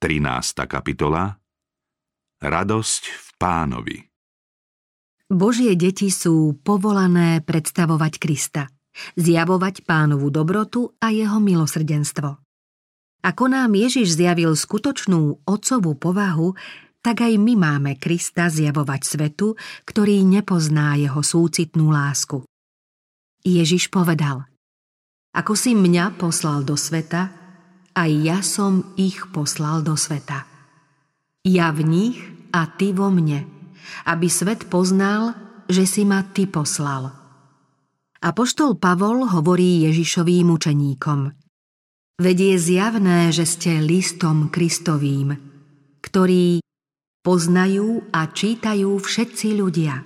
13. kapitola Radosť v pánovi Božie deti sú povolané predstavovať Krista, zjavovať pánovu dobrotu a jeho milosrdenstvo. Ako nám Ježiš zjavil skutočnú otcovú povahu, tak aj my máme Krista zjavovať svetu, ktorý nepozná jeho súcitnú lásku. Ježiš povedal, ako si mňa poslal do sveta, aj ja som ich poslal do sveta. Ja v nich a ty vo mne, aby svet poznal, že si ma ty poslal. Apoštol Pavol hovorí Ježišovým učeníkom. Veď je zjavné, že ste listom Kristovým, ktorý poznajú a čítajú všetci ľudia.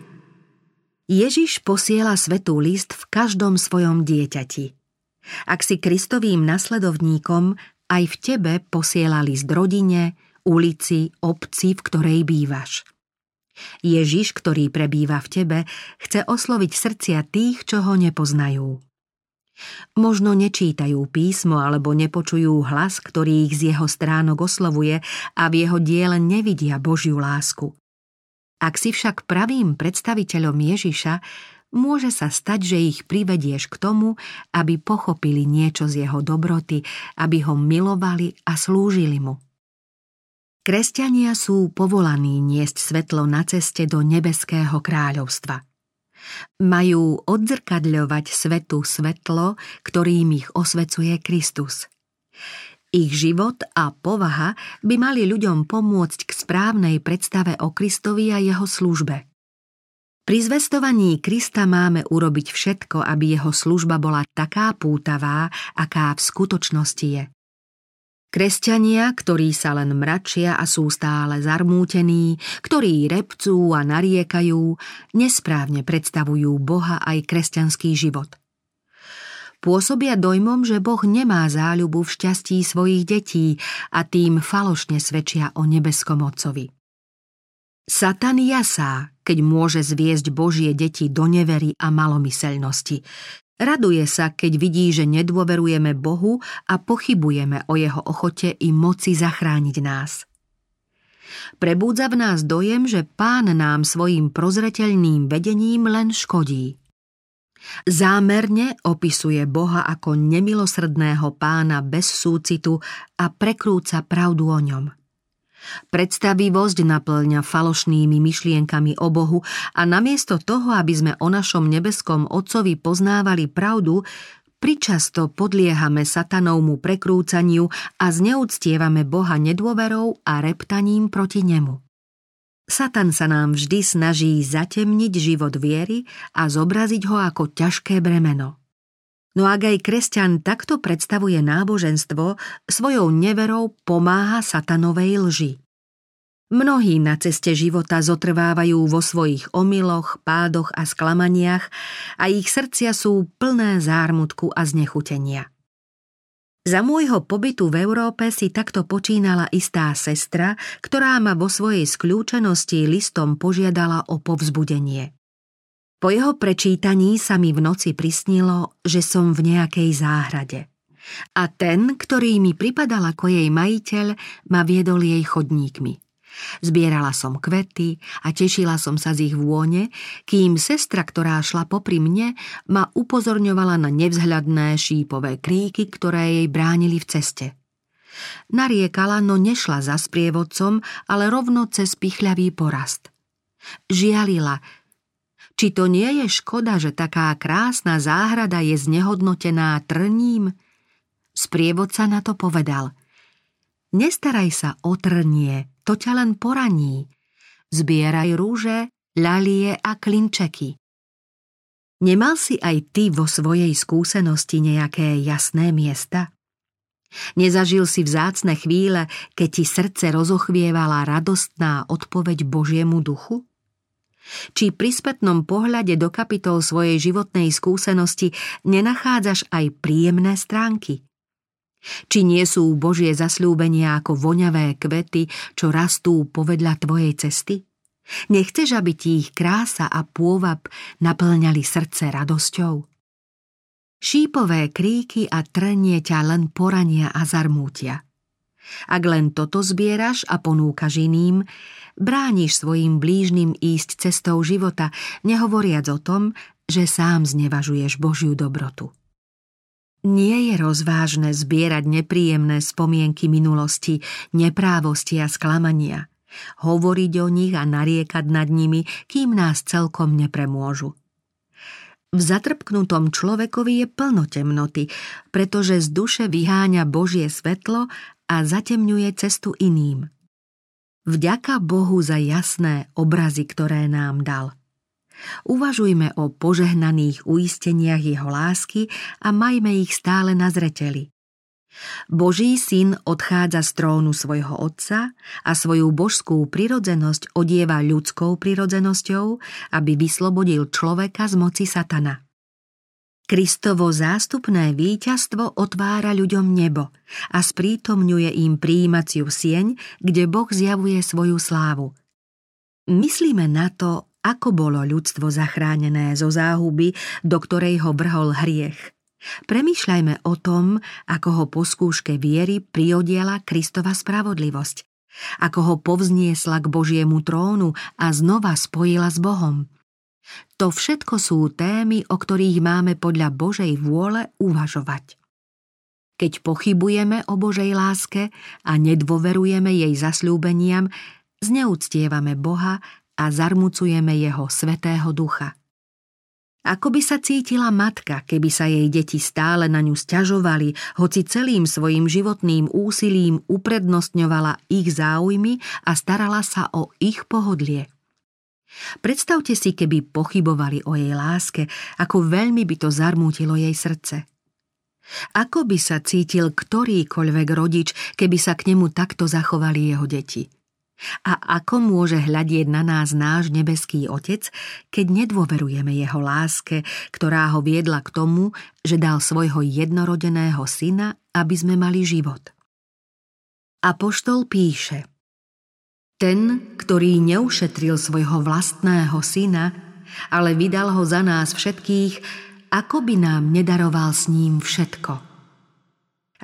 Ježiš posiela svetú list v každom svojom dieťati. Ak si Kristovým nasledovníkom, aj v tebe posiela list rodine, ulici, obci, v ktorej bývaš. Ježiš, ktorý prebýva v tebe, chce osloviť srdcia tých, čo ho nepoznajú. Možno nečítajú písmo alebo nepočujú hlas, ktorý ich z jeho stránok oslovuje a v jeho diele nevidia Božiu lásku. Ak si však pravým predstaviteľom Ježiša, môže sa stať, že ich privedieš k tomu, aby pochopili niečo z jeho dobroty, aby ho milovali a slúžili mu. Kresťania sú povolaní niesť svetlo na ceste do nebeského kráľovstva. Majú odzrkadľovať svetu svetlo, ktorým ich osvecuje Kristus. Ich život a povaha by mali ľuďom pomôcť k správnej predstave o Kristovi a jeho službe – pri zvestovaní Krista máme urobiť všetko, aby jeho služba bola taká pútavá, aká v skutočnosti je. Kresťania, ktorí sa len mračia a sú stále zarmútení, ktorí repcú a nariekajú, nesprávne predstavujú Boha aj kresťanský život. Pôsobia dojmom, že Boh nemá záľubu v šťastí svojich detí a tým falošne svedčia o nebeskom Otcovi. Satan jasá, keď môže zviesť Božie deti do nevery a malomyselnosti. Raduje sa, keď vidí, že nedôverujeme Bohu a pochybujeme o jeho ochote i moci zachrániť nás. Prebúdza v nás dojem, že pán nám svojim prozreteľným vedením len škodí. Zámerne opisuje Boha ako nemilosrdného pána bez súcitu a prekrúca pravdu o ňom – Predstavivosť naplňa falošnými myšlienkami o Bohu a namiesto toho, aby sme o našom nebeskom Otcovi poznávali pravdu, pričasto podliehame satanovmu prekrúcaniu a zneúctievame Boha nedôverou a reptaním proti nemu. Satan sa nám vždy snaží zatemniť život viery a zobraziť ho ako ťažké bremeno. No ak aj kresťan takto predstavuje náboženstvo, svojou neverou pomáha satanovej lži. Mnohí na ceste života zotrvávajú vo svojich omyloch, pádoch a sklamaniach a ich srdcia sú plné zármutku a znechutenia. Za môjho pobytu v Európe si takto počínala istá sestra, ktorá ma vo svojej skľúčenosti listom požiadala o povzbudenie. Po jeho prečítaní sa mi v noci prisnilo, že som v nejakej záhrade. A ten, ktorý mi pripadal ako jej majiteľ, ma viedol jej chodníkmi. Zbierala som kvety a tešila som sa z ich vône, kým sestra, ktorá šla popri mne, ma upozorňovala na nevzhľadné šípové kríky, ktoré jej bránili v ceste. Nariekala, no nešla za sprievodcom, ale rovno cez pichľavý porast. Žialila, či to nie je škoda, že taká krásna záhrada je znehodnotená trním? Sprievodca na to povedal. Nestaraj sa o trnie, to ťa len poraní. Zbieraj rúže, ľalie a klinčeky. Nemal si aj ty vo svojej skúsenosti nejaké jasné miesta? Nezažil si vzácne chvíle, keď ti srdce rozochvievala radostná odpoveď Božiemu duchu? Či pri spätnom pohľade do kapitol svojej životnej skúsenosti nenachádzaš aj príjemné stránky? Či nie sú Božie zasľúbenia ako voňavé kvety, čo rastú povedľa tvojej cesty? Nechceš, aby ti ich krása a pôvab naplňali srdce radosťou? Šípové kríky a trnie ťa len porania a zarmútia. Ak len toto zbieraš a ponúkaš iným, brániš svojim blížnym ísť cestou života, nehovoriac o tom, že sám znevažuješ Božiu dobrotu. Nie je rozvážne zbierať nepríjemné spomienky minulosti, neprávosti a sklamania, hovoriť o nich a nariekať nad nimi, kým nás celkom nepremôžu. V zatrpknutom človekovi je plno temnoty, pretože z duše vyháňa Božie svetlo a zatemňuje cestu iným. Vďaka Bohu za jasné obrazy, ktoré nám dal. Uvažujme o požehnaných uisteniach jeho lásky a majme ich stále na zreteli. Boží syn odchádza z trónu svojho otca a svoju božskú prirodzenosť odieva ľudskou prirodzenosťou, aby vyslobodil človeka z moci satana. Kristovo zástupné víťazstvo otvára ľuďom nebo a sprítomňuje im príjímaciu sieň, kde Boh zjavuje svoju slávu. Myslíme na to, ako bolo ľudstvo zachránené zo záhuby, do ktorej ho vrhol hriech. Premýšľajme o tom, ako ho po skúške viery priodiela Kristova spravodlivosť, ako ho povzniesla k Božiemu trónu a znova spojila s Bohom – to všetko sú témy, o ktorých máme podľa Božej vôle uvažovať. Keď pochybujeme o Božej láske a nedôverujeme jej zasľúbeniam, zneúctievame Boha a zarmucujeme Jeho svetého ducha. Ako by sa cítila matka, keby sa jej deti stále na ňu sťažovali, hoci celým svojim životným úsilím uprednostňovala ich záujmy a starala sa o ich pohodlie. Predstavte si, keby pochybovali o jej láske, ako veľmi by to zarmútilo jej srdce. Ako by sa cítil ktorýkoľvek rodič, keby sa k nemu takto zachovali jeho deti? A ako môže hľadieť na nás náš nebeský Otec, keď nedôverujeme jeho láske, ktorá ho viedla k tomu, že dal svojho jednorodeného syna, aby sme mali život? Apoštol píše – ten, ktorý neušetril svojho vlastného syna, ale vydal ho za nás všetkých, ako by nám nedaroval s ním všetko.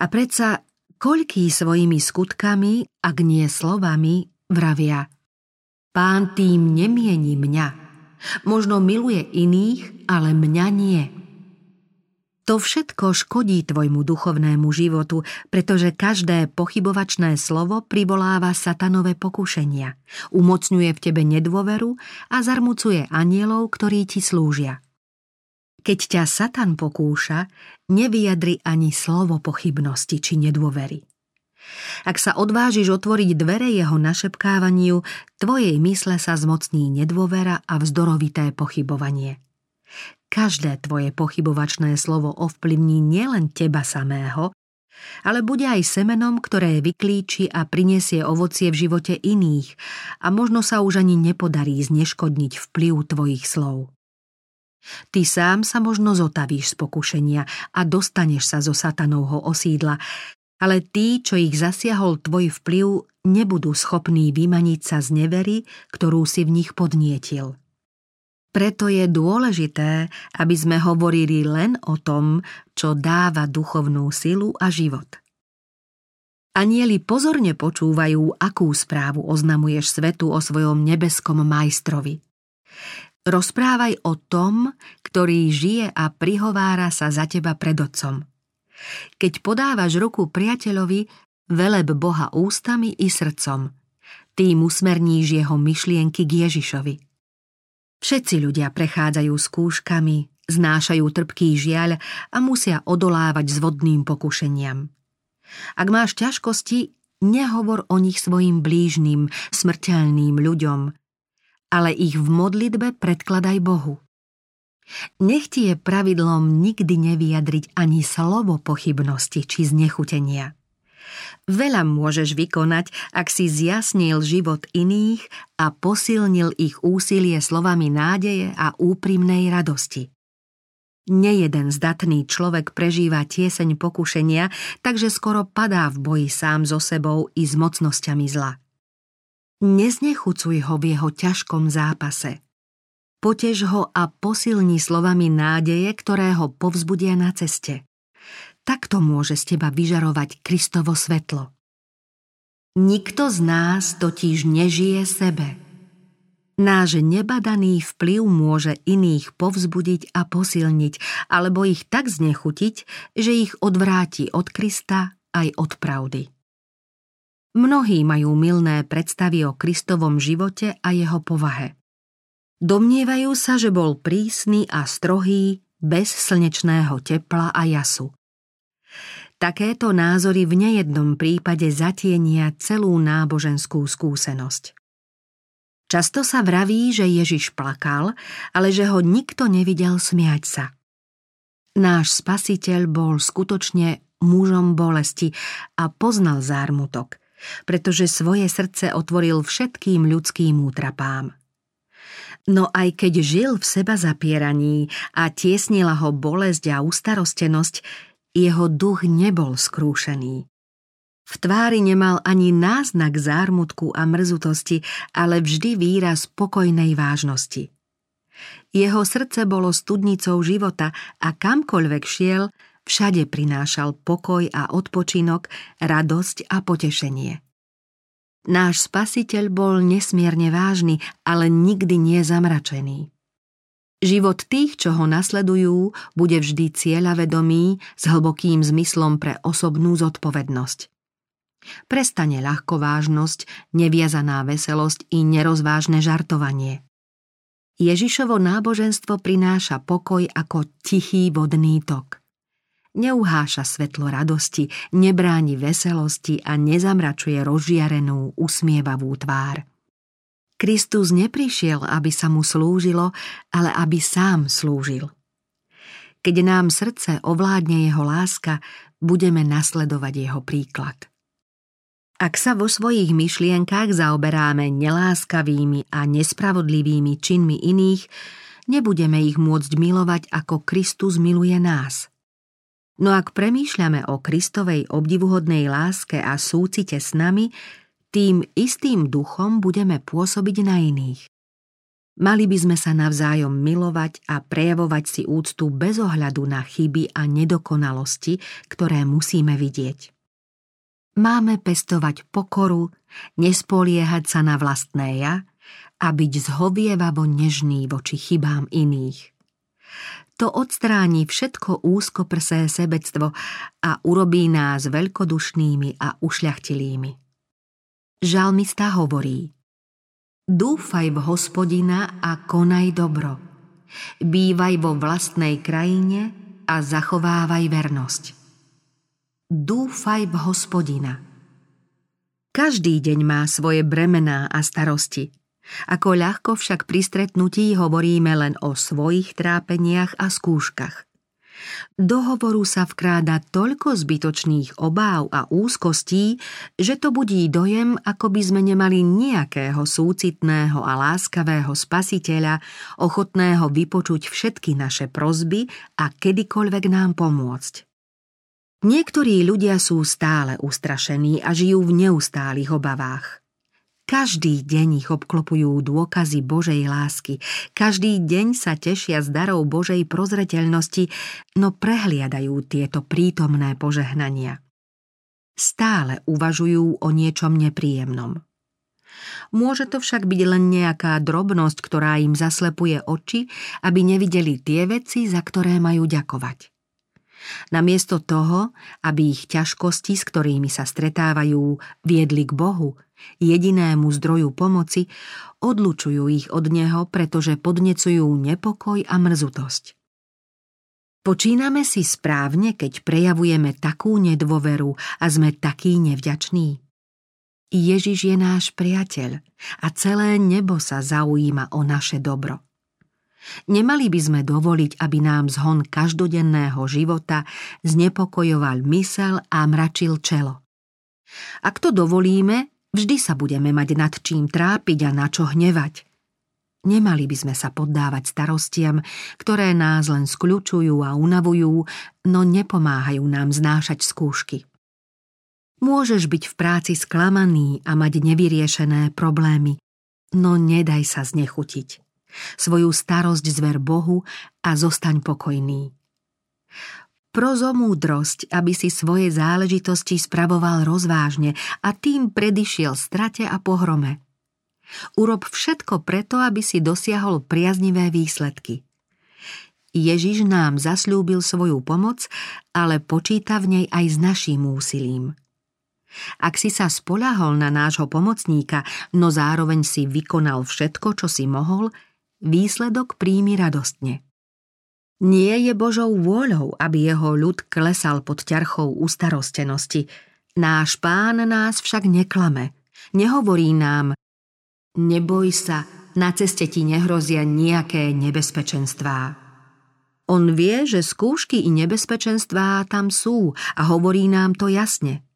A predsa, koľký svojimi skutkami, ak nie slovami, vravia Pán tým nemieni mňa. Možno miluje iných, ale mňa nie. To všetko škodí tvojmu duchovnému životu, pretože každé pochybovačné slovo privoláva satanové pokušenia, umocňuje v tebe nedôveru a zarmucuje anielov, ktorí ti slúžia. Keď ťa Satan pokúša, nevyjadri ani slovo pochybnosti či nedôvery. Ak sa odvážiš otvoriť dvere jeho našepkávaniu, tvojej mysle sa zmocní nedôvera a vzdorovité pochybovanie – Každé tvoje pochybovačné slovo ovplyvní nielen teba samého, ale bude aj semenom, ktoré vyklíči a prinesie ovocie v živote iných a možno sa už ani nepodarí zneškodniť vplyv tvojich slov. Ty sám sa možno zotavíš z pokušenia a dostaneš sa zo satanovho osídla, ale tí, čo ich zasiahol tvoj vplyv, nebudú schopní vymaniť sa z nevery, ktorú si v nich podnietil. Preto je dôležité, aby sme hovorili len o tom, čo dáva duchovnú silu a život. Anieli pozorne počúvajú, akú správu oznamuješ svetu o svojom nebeskom majstrovi. Rozprávaj o tom, ktorý žije a prihovára sa za teba pred otcom. Keď podávaš ruku priateľovi, veleb Boha ústami i srdcom. Tým usmerníš jeho myšlienky k Ježišovi – Všetci ľudia prechádzajú skúškami, znášajú trpký žiaľ a musia odolávať s vodným pokušeniam. Ak máš ťažkosti, nehovor o nich svojim blížnym, smrteľným ľuďom, ale ich v modlitbe predkladaj Bohu. Nech ti je pravidlom nikdy nevyjadriť ani slovo pochybnosti či znechutenia. Veľa môžeš vykonať, ak si zjasnil život iných a posilnil ich úsilie slovami nádeje a úprimnej radosti. Nejeden zdatný človek prežíva tieseň pokušenia, takže skoro padá v boji sám so sebou i s mocnosťami zla. Neznechucuj ho v jeho ťažkom zápase. Potež ho a posilni slovami nádeje, ktoré ho povzbudia na ceste. Takto môže z teba vyžarovať Kristovo svetlo. Nikto z nás totiž nežije sebe. Náš nebadaný vplyv môže iných povzbudiť a posilniť, alebo ich tak znechutiť, že ich odvráti od Krista aj od pravdy. Mnohí majú milné predstavy o Kristovom živote a jeho povahe. Domnievajú sa, že bol prísny a strohý, bez slnečného tepla a jasu. Takéto názory v nejednom prípade zatienia celú náboženskú skúsenosť. Často sa vraví, že Ježiš plakal, ale že ho nikto nevidel smiať sa. Náš spasiteľ bol skutočne mužom bolesti a poznal zármutok, pretože svoje srdce otvoril všetkým ľudským útrapám. No aj keď žil v seba zapieraní a tiesnila ho bolesť a ustarostenosť, jeho duch nebol skrúšený. V tvári nemal ani náznak zármutku a mrzutosti, ale vždy výraz pokojnej vážnosti. Jeho srdce bolo studnicou života a kamkoľvek šiel, všade prinášal pokoj a odpočinok, radosť a potešenie. Náš spasiteľ bol nesmierne vážny, ale nikdy nie zamračený. Život tých, čo ho nasledujú, bude vždy cieľavedomý s hlbokým zmyslom pre osobnú zodpovednosť. Prestane ľahkovážnosť, neviazaná veselosť i nerozvážne žartovanie. Ježišovo náboženstvo prináša pokoj ako tichý vodný tok. Neuháša svetlo radosti, nebráni veselosti a nezamračuje rozžiarenú, usmievavú tvár. Kristus neprišiel, aby sa mu slúžilo, ale aby sám slúžil. Keď nám srdce ovládne jeho láska, budeme nasledovať jeho príklad. Ak sa vo svojich myšlienkách zaoberáme neláskavými a nespravodlivými činmi iných, nebudeme ich môcť milovať ako Kristus miluje nás – No ak premýšľame o Kristovej obdivuhodnej láske a súcite s nami, tým istým duchom budeme pôsobiť na iných. Mali by sme sa navzájom milovať a prejavovať si úctu bez ohľadu na chyby a nedokonalosti, ktoré musíme vidieť. Máme pestovať pokoru, nespoliehať sa na vlastné ja a byť zhovievavo nežný voči chybám iných. To odstráni všetko úzkoprsé sebectvo a urobí nás veľkodušnými a ušľachtilými. Žalmista hovorí Dúfaj v hospodina a konaj dobro. Bývaj vo vlastnej krajine a zachovávaj vernosť. Dúfaj v hospodina. Každý deň má svoje bremená a starosti – ako ľahko však pri stretnutí hovoríme len o svojich trápeniach a skúškach. Do hovoru sa vkráda toľko zbytočných obáv a úzkostí, že to budí dojem, ako by sme nemali nejakého súcitného a láskavého spasiteľa, ochotného vypočuť všetky naše prozby a kedykoľvek nám pomôcť. Niektorí ľudia sú stále ustrašení a žijú v neustálých obavách. Každý deň ich obklopujú dôkazy Božej lásky, každý deň sa tešia z darov Božej prozreteľnosti, no prehliadajú tieto prítomné požehnania. Stále uvažujú o niečom nepríjemnom. Môže to však byť len nejaká drobnosť, ktorá im zaslepuje oči, aby nevideli tie veci, za ktoré majú ďakovať. Namiesto toho, aby ich ťažkosti, s ktorými sa stretávajú, viedli k Bohu, jedinému zdroju pomoci, odlučujú ich od Neho, pretože podnecujú nepokoj a mrzutosť. Počíname si správne, keď prejavujeme takú nedôveru a sme takí nevďační? Ježiš je náš priateľ a celé nebo sa zaujíma o naše dobro. Nemali by sme dovoliť, aby nám zhon každodenného života znepokojoval mysel a mračil čelo. Ak to dovolíme, vždy sa budeme mať nad čím trápiť a na čo hnevať. Nemali by sme sa poddávať starostiam, ktoré nás len skľučujú a unavujú, no nepomáhajú nám znášať skúšky. Môžeš byť v práci sklamaný a mať nevyriešené problémy, no nedaj sa znechutiť. Svoju starosť zver Bohu a zostaň pokojný. Prozo múdrosť, aby si svoje záležitosti spravoval rozvážne a tým predišiel strate a pohrome. Urob všetko preto, aby si dosiahol priaznivé výsledky. Ježiš nám zasľúbil svoju pomoc, ale počíta v nej aj s naším úsilím. Ak si sa spolahol na nášho pomocníka, no zároveň si vykonal všetko, čo si mohol, výsledok príjmi radostne. Nie je Božou vôľou, aby jeho ľud klesal pod ťarchou ustarostenosti. Náš pán nás však neklame. Nehovorí nám, neboj sa, na ceste ti nehrozia nejaké nebezpečenstvá. On vie, že skúšky i nebezpečenstvá tam sú a hovorí nám to jasne.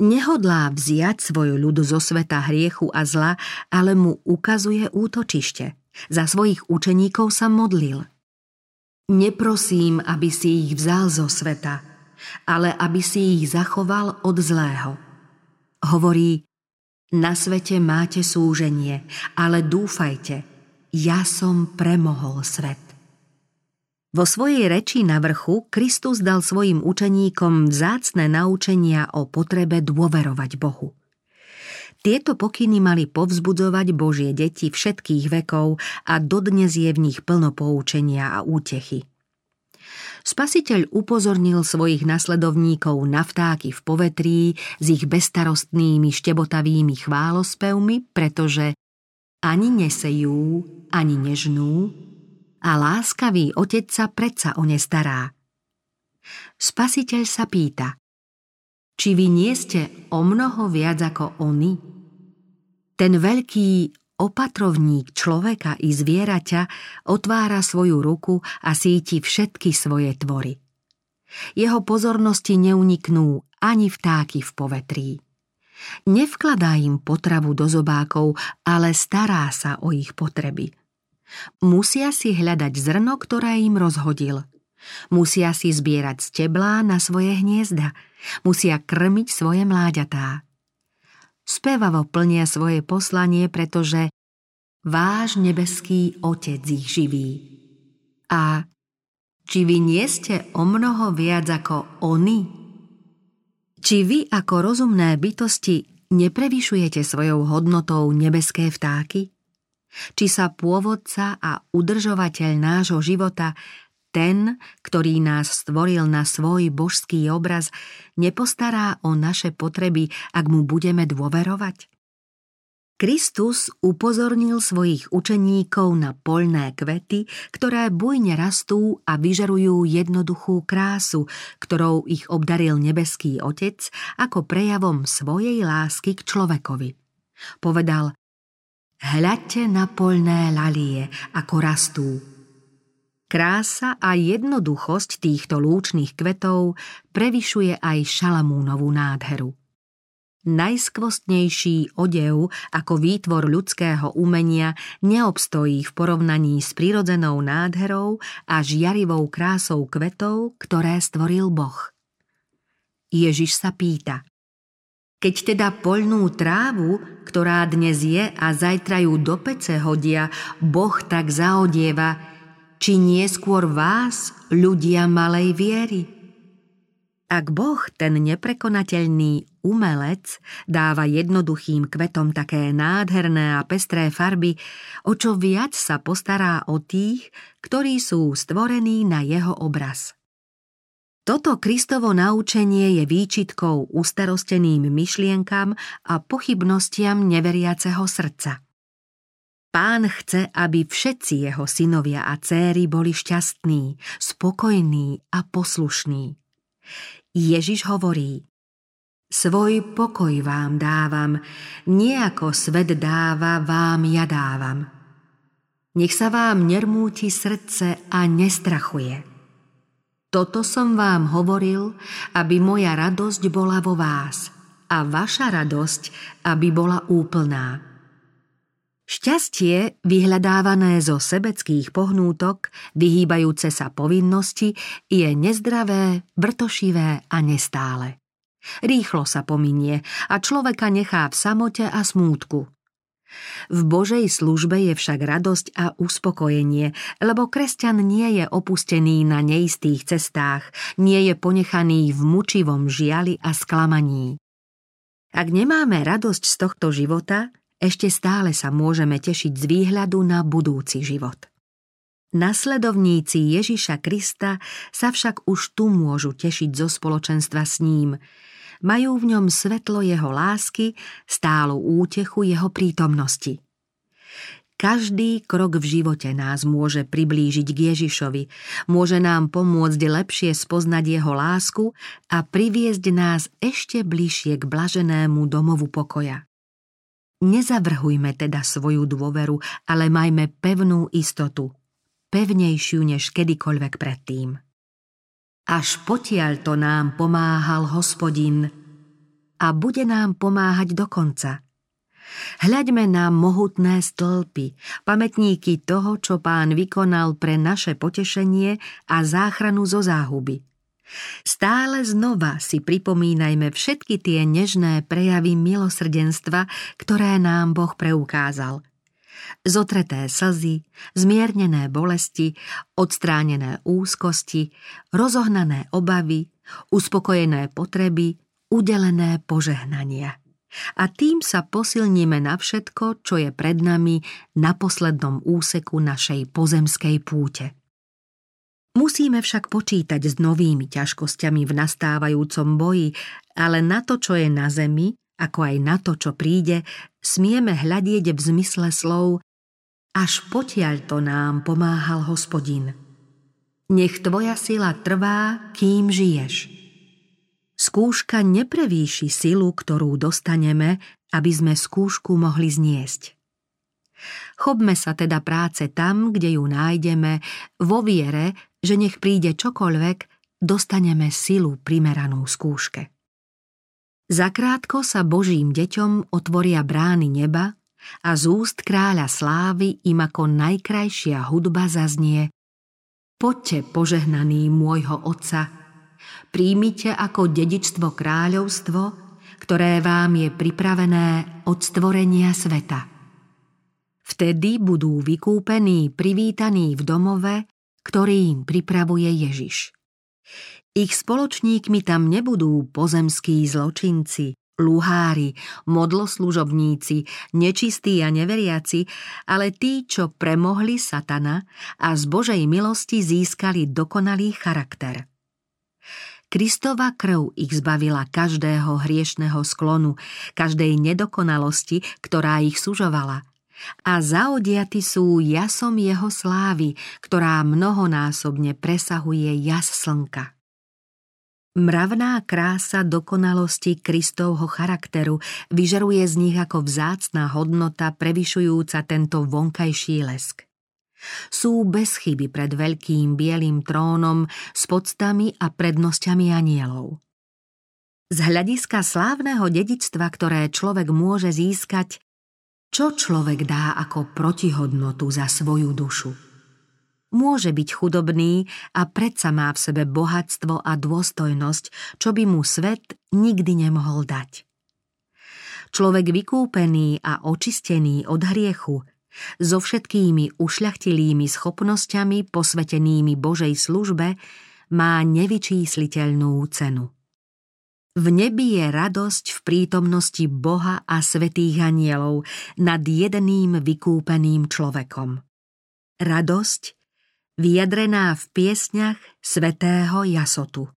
Nehodlá vziať svoj ľud zo sveta hriechu a zla, ale mu ukazuje útočište. Za svojich učeníkov sa modlil – Neprosím, aby si ich vzal zo sveta, ale aby si ich zachoval od zlého. Hovorí, na svete máte súženie, ale dúfajte, ja som premohol svet. Vo svojej reči na vrchu Kristus dal svojim učeníkom vzácne naučenia o potrebe dôverovať Bohu. Tieto pokyny mali povzbudzovať Božie deti všetkých vekov a dodnes je v nich plno poučenia a útechy. Spasiteľ upozornil svojich nasledovníkov na vtáky v povetrí s ich bestarostnými štebotavými chválospevmi, pretože ani nesejú, ani nežnú a láskavý otec sa predsa o ne stará. Spasiteľ sa pýta, či vy nie ste o mnoho viac ako oni? Ten veľký opatrovník človeka i zvieraťa otvára svoju ruku a síti všetky svoje tvory. Jeho pozornosti neuniknú ani vtáky v povetrí. Nevkladá im potravu do zobákov, ale stará sa o ich potreby. Musia si hľadať zrno, ktoré im rozhodil. Musia si zbierať steblá na svoje hniezda. Musia krmiť svoje mláďatá spevavo plnia svoje poslanie, pretože váš nebeský Otec ich živí. A či vy nie ste o mnoho viac ako oni? Či vy ako rozumné bytosti neprevyšujete svojou hodnotou nebeské vtáky? Či sa pôvodca a udržovateľ nášho života ten, ktorý nás stvoril na svoj božský obraz, nepostará o naše potreby, ak mu budeme dôverovať? Kristus upozornil svojich učeníkov na poľné kvety, ktoré bujne rastú a vyžarujú jednoduchú krásu, ktorou ich obdaril nebeský Otec ako prejavom svojej lásky k človekovi. Povedal, hľadte na poľné lalie, ako rastú, Krása a jednoduchosť týchto lúčných kvetov prevyšuje aj Šalamúnovú nádheru. Najskvostnejší odev ako výtvor ľudského umenia neobstojí v porovnaní s prirodzenou nádherou a žiarivou krásou kvetov, ktoré stvoril Boh. Ježiš sa pýta, keď teda poľnú trávu, ktorá dnes je a zajtra ju do pece hodia, Boh tak zaodieva, či nie skôr vás, ľudia malej viery? Ak Boh, ten neprekonateľný umelec, dáva jednoduchým kvetom také nádherné a pestré farby, o čo viac sa postará o tých, ktorí sú stvorení na jeho obraz. Toto Kristovo naučenie je výčitkou ustarosteným myšlienkam a pochybnostiam neveriaceho srdca. Pán chce, aby všetci jeho synovia a céry boli šťastní, spokojní a poslušní. Ježiš hovorí, svoj pokoj vám dávam, nie ako svet dáva, vám ja dávam. Nech sa vám nermúti srdce a nestrachuje. Toto som vám hovoril, aby moja radosť bola vo vás a vaša radosť, aby bola úplná. Šťastie, vyhľadávané zo sebeckých pohnútok, vyhýbajúce sa povinnosti, je nezdravé, vrtošivé a nestále. Rýchlo sa pominie a človeka nechá v samote a smútku. V Božej službe je však radosť a uspokojenie, lebo kresťan nie je opustený na neistých cestách, nie je ponechaný v mučivom žiali a sklamaní. Ak nemáme radosť z tohto života, ešte stále sa môžeme tešiť z výhľadu na budúci život. Nasledovníci Ježiša Krista sa však už tu môžu tešiť zo spoločenstva s ním. Majú v ňom svetlo jeho lásky, stálu útechu jeho prítomnosti. Každý krok v živote nás môže priblížiť k Ježišovi, môže nám pomôcť lepšie spoznať jeho lásku a priviesť nás ešte bližšie k blaženému domovu pokoja. Nezavrhujme teda svoju dôveru, ale majme pevnú istotu – pevnejšiu než kedykoľvek predtým. Až potiaľ to nám pomáhal hospodin a bude nám pomáhať do konca. Hľaďme na mohutné stĺpy, pamätníky toho, čo pán vykonal pre naše potešenie a záchranu zo záhuby. Stále znova si pripomínajme všetky tie nežné prejavy milosrdenstva, ktoré nám Boh preukázal – zotreté slzy, zmiernené bolesti, odstránené úzkosti, rozohnané obavy, uspokojené potreby, udelené požehnania. A tým sa posilníme na všetko, čo je pred nami na poslednom úseku našej pozemskej púte. Musíme však počítať s novými ťažkosťami v nastávajúcom boji, ale na to, čo je na zemi, ako aj na to, čo príde, smieme hľadieť v zmysle slov až potiaľ to nám pomáhal hospodin. Nech tvoja sila trvá, kým žiješ. Skúška neprevýši silu, ktorú dostaneme, aby sme skúšku mohli zniesť. Chobme sa teda práce tam, kde ju nájdeme, vo viere, že nech príde čokoľvek, dostaneme silu primeranú skúške. Zakrátko sa Božím deťom otvoria brány neba a z úst kráľa slávy im ako najkrajšia hudba zaznie Poďte, požehnaný môjho Otca, príjmite ako dedičstvo kráľovstvo, ktoré vám je pripravené od stvorenia sveta. Vtedy budú vykúpení, privítaní v domove, ktorý im pripravuje Ježiš. Ich spoločníkmi tam nebudú pozemskí zločinci, luhári, modloslužobníci, nečistí a neveriaci, ale tí, čo premohli satana a z Božej milosti získali dokonalý charakter. Kristova krv ich zbavila každého hriešného sklonu, každej nedokonalosti, ktorá ich sužovala. A zaodiaty sú jasom jeho slávy, ktorá mnohonásobne presahuje jas slnka. Mravná krása dokonalosti Kristovho charakteru vyžaruje z nich ako vzácná hodnota prevyšujúca tento vonkajší lesk. Sú bez chyby pred veľkým bielým trónom s podstami a prednosťami anielov. Z hľadiska slávneho dedičstva, ktoré človek môže získať, čo človek dá ako protihodnotu za svoju dušu? Môže byť chudobný a predsa má v sebe bohatstvo a dôstojnosť, čo by mu svet nikdy nemohol dať. Človek vykúpený a očistený od hriechu, so všetkými ušľachtilými schopnosťami posvetenými Božej službe, má nevyčísliteľnú cenu. V nebi je radosť v prítomnosti Boha a svetých anielov nad jedným vykúpeným človekom. Radosť, vyjadrená v piesňach svetého Jasotu.